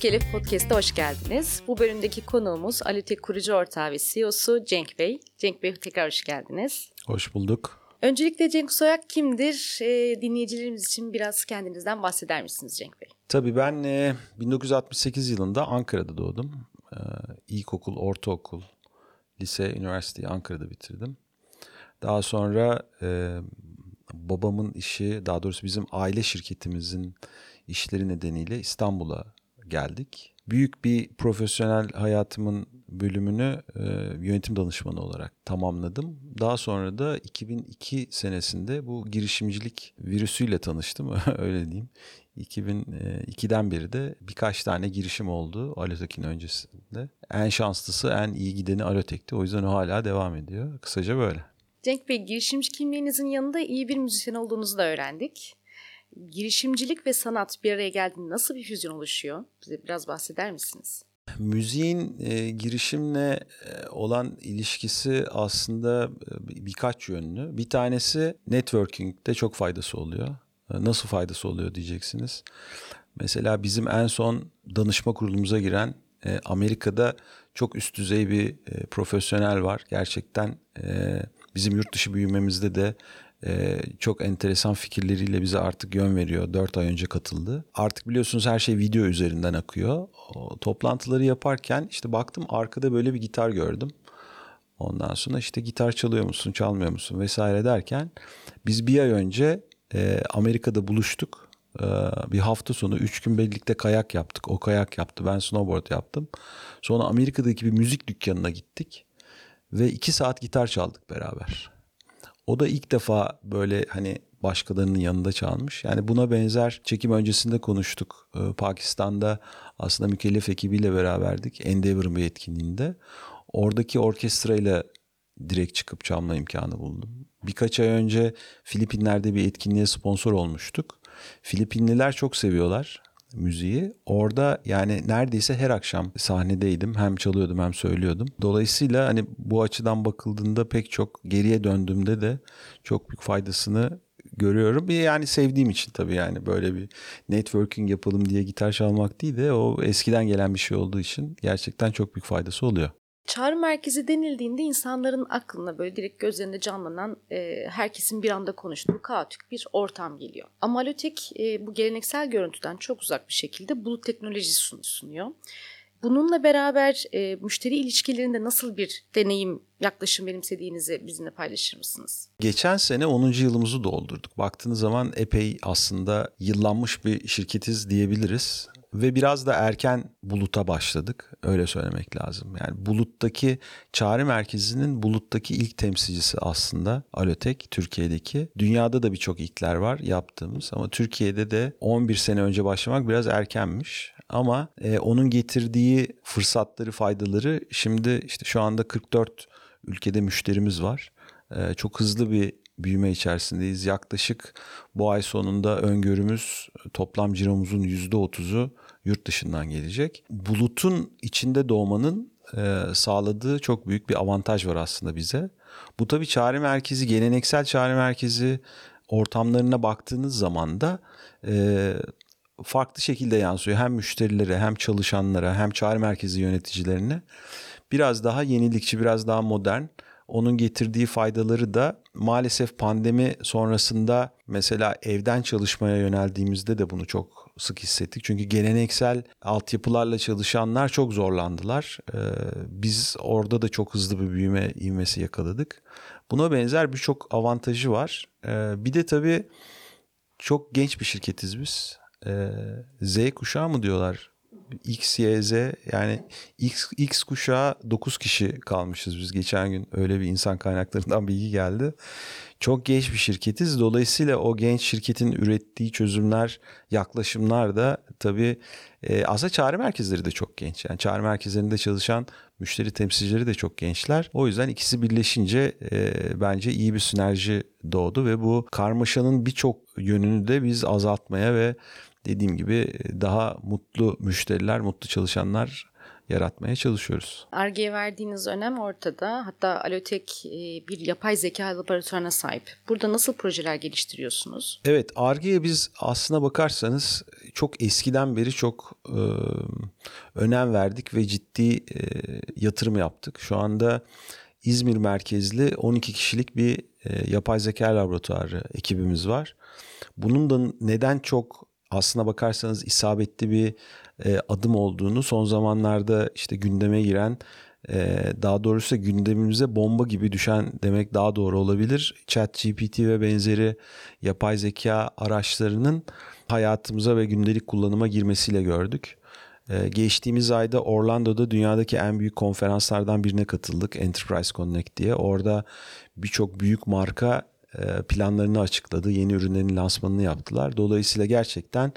Mükelef Podcast'a hoş geldiniz. Bu bölümdeki konuğumuz Alitek kurucu ortağı ve CEO'su Cenk Bey. Cenk Bey tekrar hoş geldiniz. Hoş bulduk. Öncelikle Cenk Soyak kimdir? E, dinleyicilerimiz için biraz kendinizden bahseder misiniz Cenk Bey? Tabii ben e, 1968 yılında Ankara'da doğdum. E, ilkokul, ortaokul, lise, üniversiteyi Ankara'da bitirdim. Daha sonra e, babamın işi, daha doğrusu bizim aile şirketimizin işleri nedeniyle İstanbul'a geldik. Büyük bir profesyonel hayatımın bölümünü e, yönetim danışmanı olarak tamamladım. Daha sonra da 2002 senesinde bu girişimcilik virüsüyle tanıştım öyle diyeyim. 2002'den beri de birkaç tane girişim oldu Alotek'in öncesinde. En şanslısı, en iyi gideni Alotek'ti. O yüzden o hala devam ediyor. Kısaca böyle. Cenk Bey, girişimci kimliğinizin yanında iyi bir müzisyen olduğunuzu da öğrendik girişimcilik ve sanat bir araya geldiğinde nasıl bir füzyon oluşuyor? Bize biraz bahseder misiniz? Müziğin e, girişimle e, olan ilişkisi aslında e, birkaç yönlü. Bir tanesi networking'de çok faydası oluyor. E, nasıl faydası oluyor diyeceksiniz. Mesela bizim en son danışma kurulumuza giren e, Amerika'da çok üst düzey bir e, profesyonel var. Gerçekten e, bizim yurt dışı büyümemizde de e, çok enteresan fikirleriyle bize artık yön veriyor. Dört ay önce katıldı. Artık biliyorsunuz her şey video üzerinden akıyor. O, toplantıları yaparken işte baktım arkada böyle bir gitar gördüm. Ondan sonra işte gitar çalıyor musun, çalmıyor musun vesaire derken biz bir ay önce e, Amerika'da buluştuk. E, bir hafta sonu üç gün birlikte kayak yaptık. O kayak yaptı, ben snowboard yaptım. Sonra Amerika'daki bir müzik dükkanına gittik ve iki saat gitar çaldık beraber. O da ilk defa böyle hani başkalarının yanında çalmış. Yani buna benzer çekim öncesinde konuştuk. Ee, Pakistan'da aslında mükellef ekibiyle beraberdik. Endeavor'ın bir etkinliğinde. Oradaki orkestrayla direkt çıkıp çalma imkanı buldum. Birkaç ay önce Filipinler'de bir etkinliğe sponsor olmuştuk. Filipinliler çok seviyorlar müziği. Orada yani neredeyse her akşam sahnedeydim. Hem çalıyordum hem söylüyordum. Dolayısıyla hani bu açıdan bakıldığında pek çok geriye döndüğümde de çok büyük faydasını görüyorum. Yani sevdiğim için tabii yani böyle bir networking yapalım diye gitar çalmak değil de o eskiden gelen bir şey olduğu için gerçekten çok büyük faydası oluyor. Çağrı merkezi denildiğinde insanların aklına böyle direkt gözlerinde canlanan e, herkesin bir anda konuştuğu kaotik bir ortam geliyor. Ama Alotek e, bu geleneksel görüntüden çok uzak bir şekilde bulut teknolojisi sunuyor. Bununla beraber e, müşteri ilişkilerinde nasıl bir deneyim, yaklaşım benimsediğinizi bizimle paylaşır mısınız? Geçen sene 10. yılımızı doldurduk. Baktığınız zaman epey aslında yıllanmış bir şirketiz diyebiliriz ve biraz da erken buluta başladık. Öyle söylemek lazım. Yani buluttaki çağrı merkezinin buluttaki ilk temsilcisi aslında Alotek Türkiye'deki. Dünyada da birçok ilkler var yaptığımız ama Türkiye'de de 11 sene önce başlamak biraz erkenmiş. Ama e, onun getirdiği fırsatları, faydaları şimdi işte şu anda 44 ülkede müşterimiz var. E, çok hızlı bir büyüme içerisindeyiz. Yaklaşık bu ay sonunda öngörümüz toplam ciromuzun %30'u yurt dışından gelecek. Bulutun içinde doğmanın e, sağladığı çok büyük bir avantaj var aslında bize. Bu tabii çağrı merkezi, geleneksel çağrı merkezi ortamlarına baktığınız zaman da e, farklı şekilde yansıyor. Hem müşterilere hem çalışanlara hem çağrı merkezi yöneticilerine biraz daha yenilikçi, biraz daha modern onun getirdiği faydaları da maalesef pandemi sonrasında mesela evden çalışmaya yöneldiğimizde de bunu çok sık hissettik. Çünkü geleneksel altyapılarla çalışanlar çok zorlandılar. Ee, biz orada da çok hızlı bir büyüme ivmesi yakaladık. Buna benzer birçok avantajı var. Ee, bir de tabii çok genç bir şirketiz biz. Ee, Z kuşağı mı diyorlar X, Y, Z yani X, X kuşağı 9 kişi kalmışız biz. Geçen gün öyle bir insan kaynaklarından bilgi geldi. Çok genç bir şirketiz. Dolayısıyla o genç şirketin ürettiği çözümler, yaklaşımlar da tabii e, aslında çağrı merkezleri de çok genç. Yani çağrı merkezlerinde çalışan müşteri temsilcileri de çok gençler. O yüzden ikisi birleşince e, bence iyi bir sinerji doğdu ve bu karmaşanın birçok yönünü de biz azaltmaya ve dediğim gibi daha mutlu müşteriler, mutlu çalışanlar yaratmaya çalışıyoruz. Arge'ye verdiğiniz önem ortada. Hatta Alotek e, bir yapay zeka laboratuvarına sahip. Burada nasıl projeler geliştiriyorsunuz? Evet, Arge'ye biz aslına bakarsanız çok eskiden beri çok e, önem verdik ve ciddi e, yatırım yaptık. Şu anda İzmir merkezli 12 kişilik bir e, yapay zeka laboratuvarı ekibimiz var. Bunun da neden çok aslına bakarsanız isabetli bir e, adım olduğunu son zamanlarda işte gündeme giren e, daha doğrusu gündemimize bomba gibi düşen demek daha doğru olabilir. ChatGPT ve benzeri yapay zeka araçlarının hayatımıza ve gündelik kullanıma girmesiyle gördük. Ee, geçtiğimiz ayda Orlando'da dünyadaki en büyük konferanslardan birine katıldık. Enterprise Connect diye. Orada birçok büyük marka e, planlarını açıkladı. Yeni ürünlerin lansmanını yaptılar. Dolayısıyla gerçekten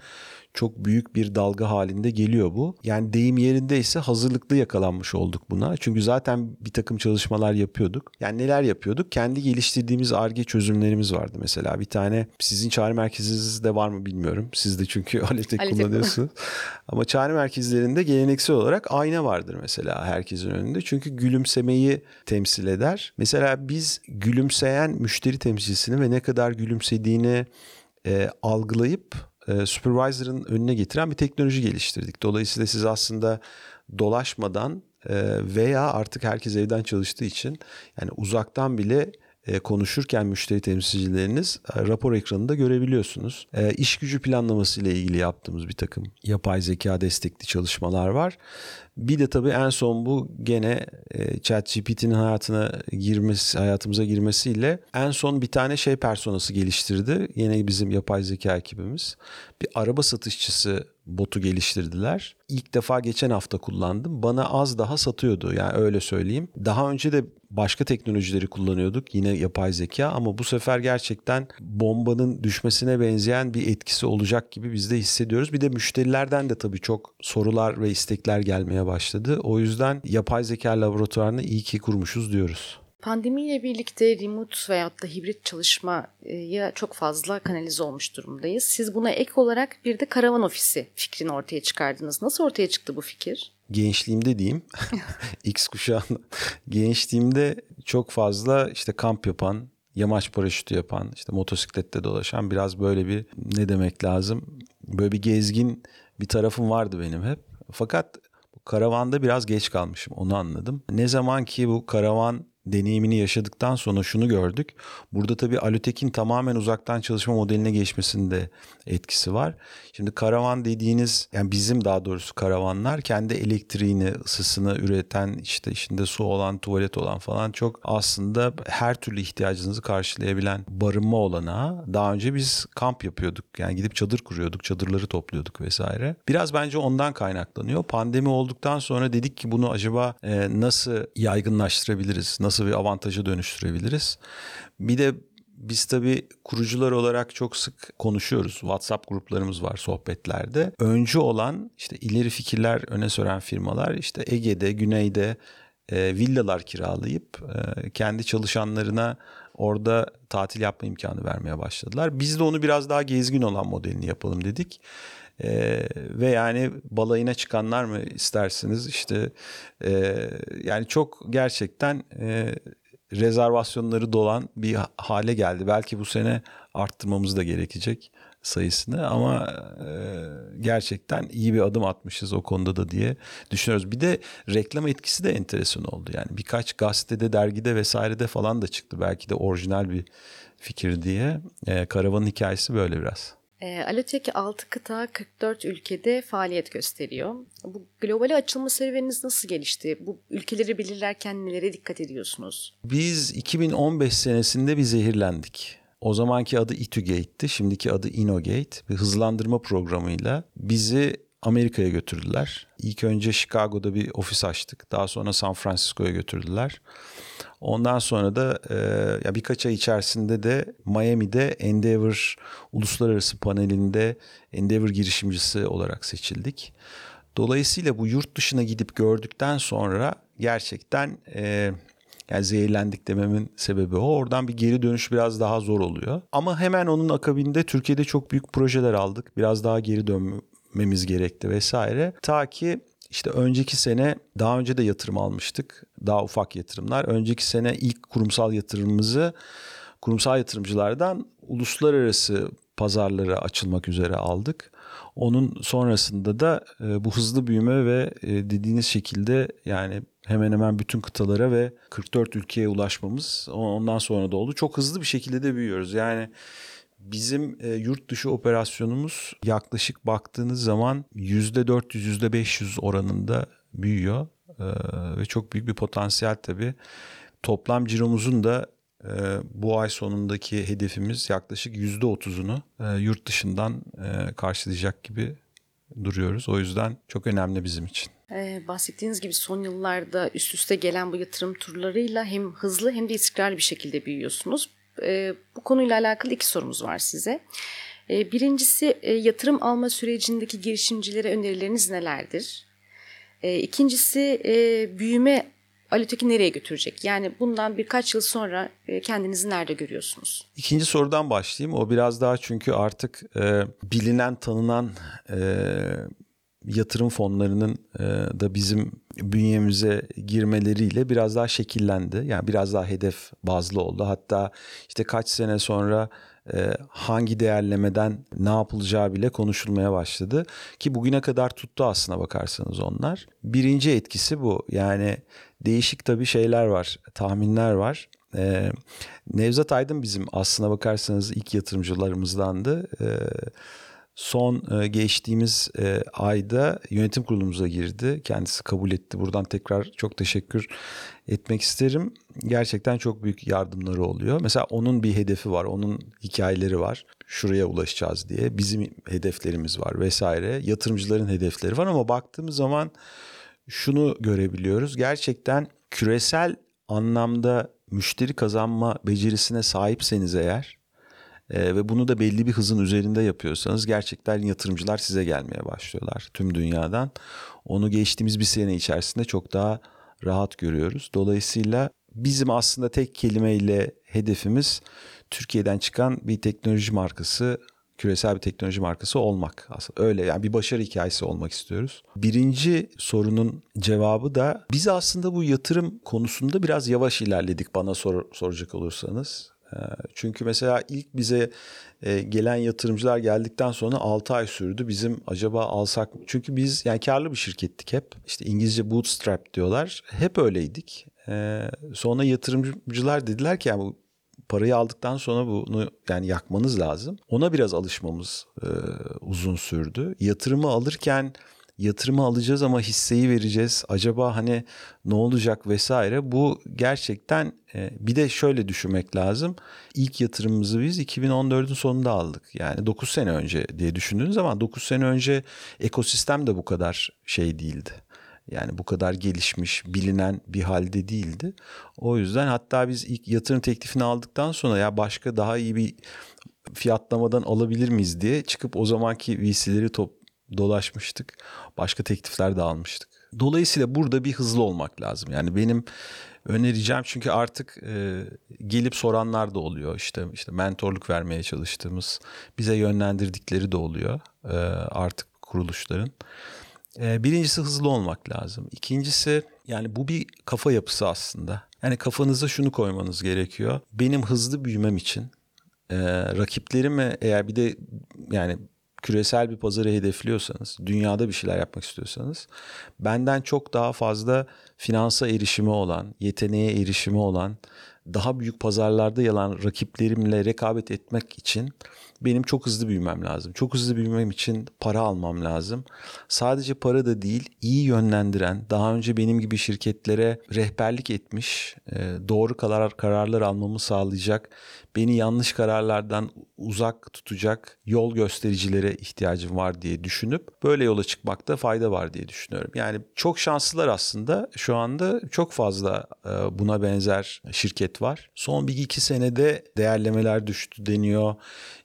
çok büyük bir dalga halinde geliyor bu. Yani deyim yerindeyse hazırlıklı yakalanmış olduk buna. Çünkü zaten bir takım çalışmalar yapıyorduk. Yani neler yapıyorduk? Kendi geliştirdiğimiz ARGE çözümlerimiz vardı mesela. Bir tane sizin çağrı merkezinizde var mı bilmiyorum. Siz de çünkü Aletek kullanıyorsunuz. Ama çağrı merkezlerinde geleneksel olarak ayna vardır mesela herkesin önünde. Çünkü gülümsemeyi temsil eder. Mesela biz gülümseyen müşteri temsilcisini ve ne kadar gülümsediğini e, algılayıp e, supervisor'ın önüne getiren bir teknoloji geliştirdik. Dolayısıyla siz aslında dolaşmadan e, veya artık herkes evden çalıştığı için yani uzaktan bile konuşurken müşteri temsilcileriniz e, rapor ekranında görebiliyorsunuz. E, iş gücü planlaması ile ilgili yaptığımız bir takım yapay zeka destekli çalışmalar var. Bir de tabii en son bu gene e, ChatGPT'nin hayatına girmesi, hayatımıza girmesiyle en son bir tane şey personası geliştirdi. Yine bizim yapay zeka ekibimiz. Bir araba satışçısı botu geliştirdiler. İlk defa geçen hafta kullandım. Bana az daha satıyordu yani öyle söyleyeyim. Daha önce de başka teknolojileri kullanıyorduk yine yapay zeka ama bu sefer gerçekten bombanın düşmesine benzeyen bir etkisi olacak gibi biz de hissediyoruz. Bir de müşterilerden de tabii çok sorular ve istekler gelmeye başladı. O yüzden yapay zeka laboratuvarını iyi ki kurmuşuz diyoruz. Pandemiyle birlikte remote veyahut da hibrit çalışmaya çok fazla kanalize olmuş durumdayız. Siz buna ek olarak bir de karavan ofisi fikrini ortaya çıkardınız. Nasıl ortaya çıktı bu fikir? Gençliğimde diyeyim, X kuşağında. Gençliğimde çok fazla işte kamp yapan, yamaç paraşütü yapan, işte motosiklette dolaşan biraz böyle bir ne demek lazım? Böyle bir gezgin bir tarafım vardı benim hep. Fakat karavanda biraz geç kalmışım onu anladım. Ne zaman ki bu karavan deneyimini yaşadıktan sonra şunu gördük. Burada tabii Alutek'in tamamen uzaktan çalışma modeline geçmesinde etkisi var. Şimdi karavan dediğiniz yani bizim daha doğrusu karavanlar kendi elektriğini, ısısını üreten işte içinde su olan, tuvalet olan falan çok aslında her türlü ihtiyacınızı karşılayabilen barınma olanağı. Daha önce biz kamp yapıyorduk. Yani gidip çadır kuruyorduk, çadırları topluyorduk vesaire. Biraz bence ondan kaynaklanıyor. Pandemi olduktan sonra dedik ki bunu acaba nasıl yaygınlaştırabiliriz? Nasıl nasıl bir avantaja dönüştürebiliriz? Bir de biz tabii kurucular olarak çok sık konuşuyoruz. WhatsApp gruplarımız var sohbetlerde. Öncü olan işte ileri fikirler öne süren firmalar işte Ege'de, Güney'de e, villalar kiralayıp e, kendi çalışanlarına orada tatil yapma imkanı vermeye başladılar. Biz de onu biraz daha gezgin olan modelini yapalım dedik. Ee, ve yani balayına çıkanlar mı istersiniz işte e, yani çok gerçekten e, rezervasyonları dolan bir hale geldi. Belki bu sene arttırmamız da gerekecek sayısını ama e, gerçekten iyi bir adım atmışız o konuda da diye düşünüyoruz. Bir de reklam etkisi de enteresan oldu. Yani birkaç gazetede, dergide vesairede falan da çıktı. Belki de orijinal bir fikir diye. E, karavanın hikayesi böyle biraz. E, Alotek 6 kıta 44 ülkede faaliyet gösteriyor. Bu globale açılma serüveniniz nasıl gelişti? Bu ülkeleri belirlerken nelere dikkat ediyorsunuz? Biz 2015 senesinde bir zehirlendik. O zamanki adı Itugate'ti, şimdiki adı Inogate. Bir hızlandırma programıyla bizi Amerika'ya götürdüler. İlk önce Chicago'da bir ofis açtık. Daha sonra San Francisco'ya götürdüler. Ondan sonra da e, ya birkaç ay içerisinde de Miami'de Endeavor uluslararası panelinde Endeavor girişimcisi olarak seçildik. Dolayısıyla bu yurt dışına gidip gördükten sonra gerçekten e, yani zehirlendik dememin sebebi o. Oradan bir geri dönüş biraz daha zor oluyor. Ama hemen onun akabinde Türkiye'de çok büyük projeler aldık. Biraz daha geri dönmemiz gerekti vesaire. Ta ki işte önceki sene daha önce de yatırım almıştık. Daha ufak yatırımlar. Önceki sene ilk kurumsal yatırımımızı kurumsal yatırımcılardan uluslararası pazarlara açılmak üzere aldık. Onun sonrasında da e, bu hızlı büyüme ve e, dediğiniz şekilde yani hemen hemen bütün kıtalara ve 44 ülkeye ulaşmamız ondan sonra da oldu. Çok hızlı bir şekilde de büyüyoruz. Yani bizim e, yurt dışı operasyonumuz yaklaşık baktığınız zaman %400 %500 oranında büyüyor. E, ve çok büyük bir potansiyel tabii. Toplam ciromuzun da e, bu ay sonundaki hedefimiz yaklaşık %30'unu e, yurt dışından e, karşılayacak gibi duruyoruz. O yüzden çok önemli bizim için. Ee, bahsettiğiniz gibi son yıllarda üst üste gelen bu yatırım turlarıyla hem hızlı hem de istikrarlı bir şekilde büyüyorsunuz. Ee, bu konuyla alakalı iki sorumuz var size. Ee, birincisi e, yatırım alma sürecindeki girişimcilere önerileriniz nelerdir? Ee, ikincisi e, büyüme Alütek'i nereye götürecek? Yani bundan birkaç yıl sonra e, kendinizi nerede görüyorsunuz? İkinci sorudan başlayayım. O biraz daha çünkü artık e, bilinen, tanınan e, yatırım fonlarının e, da bizim bünyemize girmeleriyle biraz daha şekillendi. Yani biraz daha hedef bazlı oldu. Hatta işte kaç sene sonra e, hangi değerlemeden ne yapılacağı bile konuşulmaya başladı. Ki bugüne kadar tuttu aslına bakarsanız onlar. Birinci etkisi bu. Yani değişik tabii şeyler var, tahminler var. Ee, Nevzat Aydın bizim aslına bakarsanız ilk yatırımcılarımızdandı. Ee, son e, geçtiğimiz e, ayda yönetim kurulumuza girdi. Kendisi kabul etti. Buradan tekrar çok teşekkür etmek isterim. Gerçekten çok büyük yardımları oluyor. Mesela onun bir hedefi var, onun hikayeleri var. Şuraya ulaşacağız diye. Bizim hedeflerimiz var vesaire. Yatırımcıların hedefleri var ama baktığımız zaman şunu görebiliyoruz. Gerçekten küresel anlamda müşteri kazanma becerisine sahipseniz eğer e, ve bunu da belli bir hızın üzerinde yapıyorsanız gerçekten yatırımcılar size gelmeye başlıyorlar tüm dünyadan. Onu geçtiğimiz bir sene içerisinde çok daha rahat görüyoruz. Dolayısıyla bizim aslında tek kelimeyle hedefimiz Türkiye'den çıkan bir teknoloji markası küresel bir teknoloji markası olmak aslında öyle yani bir başarı hikayesi olmak istiyoruz. Birinci sorunun cevabı da biz aslında bu yatırım konusunda biraz yavaş ilerledik bana sor, soracak olursanız. Ee, çünkü mesela ilk bize e, gelen yatırımcılar geldikten sonra 6 ay sürdü. Bizim acaba alsak mı? Çünkü biz yani karlı bir şirkettik hep. İşte İngilizce bootstrap diyorlar. Hep öyleydik. Ee, sonra yatırımcılar dediler ki yani bu parayı aldıktan sonra bunu yani yakmanız lazım. Ona biraz alışmamız e, uzun sürdü. Yatırımı alırken yatırımı alacağız ama hisseyi vereceğiz. Acaba hani ne olacak vesaire. Bu gerçekten e, bir de şöyle düşünmek lazım. İlk yatırımımızı biz 2014'ün sonunda aldık. Yani 9 sene önce diye düşündüğünüz zaman 9 sene önce ekosistem de bu kadar şey değildi. Yani bu kadar gelişmiş, bilinen bir halde değildi. O yüzden hatta biz ilk yatırım teklifini aldıktan sonra ya başka daha iyi bir fiyatlamadan alabilir miyiz diye çıkıp o zamanki VC'leri top dolaşmıştık. Başka teklifler de almıştık. Dolayısıyla burada bir hızlı olmak lazım. Yani benim önereceğim çünkü artık e, gelip soranlar da oluyor. İşte işte mentorluk vermeye çalıştığımız, bize yönlendirdikleri de oluyor e, artık kuruluşların. E, birincisi hızlı olmak lazım. İkincisi yani bu bir kafa yapısı aslında. Yani kafanıza şunu koymanız gerekiyor. Benim hızlı büyümem için e, rakiplerime eğer bir de yani küresel bir pazarı hedefliyorsanız, dünyada bir şeyler yapmak istiyorsanız benden çok daha fazla finansa erişimi olan, yeteneğe erişimi olan, daha büyük pazarlarda yalan rakiplerimle rekabet etmek için benim çok hızlı büyümem lazım. Çok hızlı büyümem için para almam lazım. Sadece para da değil, iyi yönlendiren, daha önce benim gibi şirketlere rehberlik etmiş, e, doğru karar kararlar almamı sağlayacak, beni yanlış kararlardan uzak tutacak yol göstericilere ihtiyacım var diye düşünüp böyle yola çıkmakta fayda var diye düşünüyorum. Yani çok şanslılar aslında şu anda çok fazla e, buna benzer şirket var. Son bir iki senede değerlemeler düştü deniyor.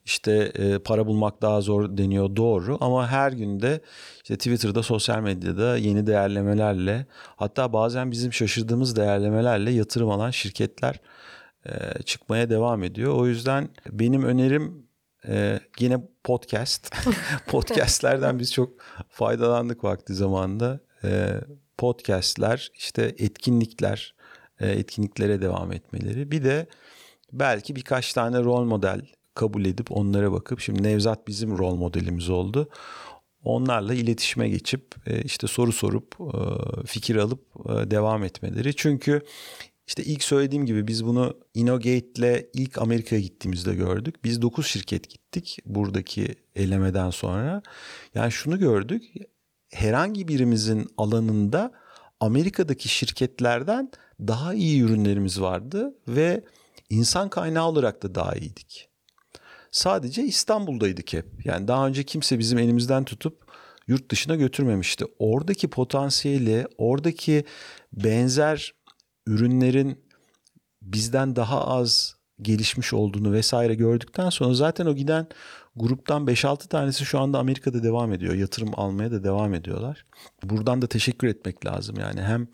İşte e, para bulmak daha zor deniyor doğru ama her günde işte Twitter'da, sosyal medyada yeni değerlemelerle hatta bazen bizim şaşırdığımız değerlemelerle yatırım alan şirketler e, çıkmaya devam ediyor. O yüzden benim önerim e, yine podcast. Podcastlerden biz çok faydalandık vakti zamanında. e, podcastler, işte etkinlikler, e, etkinliklere devam etmeleri. Bir de belki birkaç tane rol model kabul edip onlara bakıp şimdi Nevzat bizim rol modelimiz oldu. Onlarla iletişime geçip e, işte soru sorup e, fikir alıp e, devam etmeleri. Çünkü işte ilk söylediğim gibi biz bunu Innogate ilk Amerika'ya gittiğimizde gördük. Biz 9 şirket gittik buradaki elemeden sonra. Yani şunu gördük. Herhangi birimizin alanında Amerika'daki şirketlerden daha iyi ürünlerimiz vardı ve insan kaynağı olarak da daha iyiydik. Sadece İstanbul'daydık hep. Yani daha önce kimse bizim elimizden tutup yurt dışına götürmemişti. Oradaki potansiyeli, oradaki benzer ürünlerin bizden daha az gelişmiş olduğunu vesaire gördükten sonra zaten o giden gruptan 5-6 tanesi şu anda Amerika'da devam ediyor. Yatırım almaya da devam ediyorlar. Buradan da teşekkür etmek lazım. Yani hem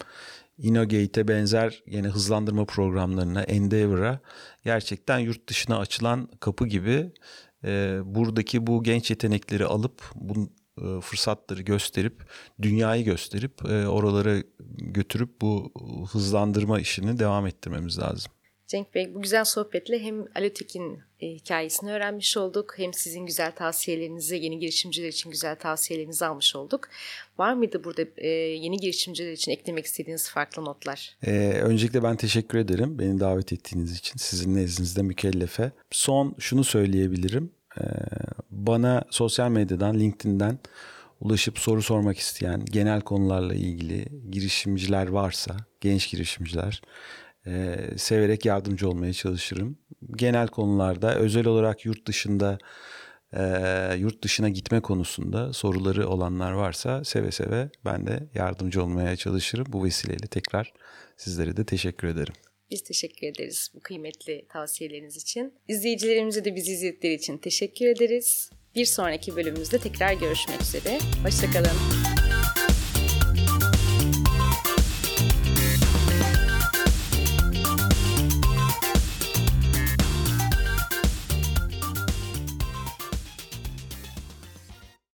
Innogate'e benzer yine hızlandırma programlarına, Endeavor'a gerçekten yurt dışına açılan kapı gibi e, buradaki bu genç yetenekleri alıp bu e, fırsatları gösterip dünyayı gösterip e, oralara götürüp bu hızlandırma işini devam ettirmemiz lazım. Cenk Bey bu güzel sohbetle hem Alotek'in e, hikayesini öğrenmiş olduk. Hem sizin güzel tavsiyelerinizi, yeni girişimciler için güzel tavsiyelerinizi almış olduk. Var mıydı burada e, yeni girişimciler için eklemek istediğiniz farklı notlar? Ee, öncelikle ben teşekkür ederim beni davet ettiğiniz için. Sizin nezdinizde mükellefe. Son şunu söyleyebilirim. Ee, bana sosyal medyadan, LinkedIn'den ulaşıp soru sormak isteyen, genel konularla ilgili girişimciler varsa, genç girişimciler e, severek yardımcı olmaya çalışırım. Genel konularda özel olarak yurt dışında e, yurt dışına gitme konusunda soruları olanlar varsa seve seve ben de yardımcı olmaya çalışırım. Bu vesileyle tekrar sizlere de teşekkür ederim. Biz teşekkür ederiz bu kıymetli tavsiyeleriniz için. İzleyicilerimize de bizi izledikleri için teşekkür ederiz. Bir sonraki bölümümüzde tekrar görüşmek üzere. Hoşçakalın.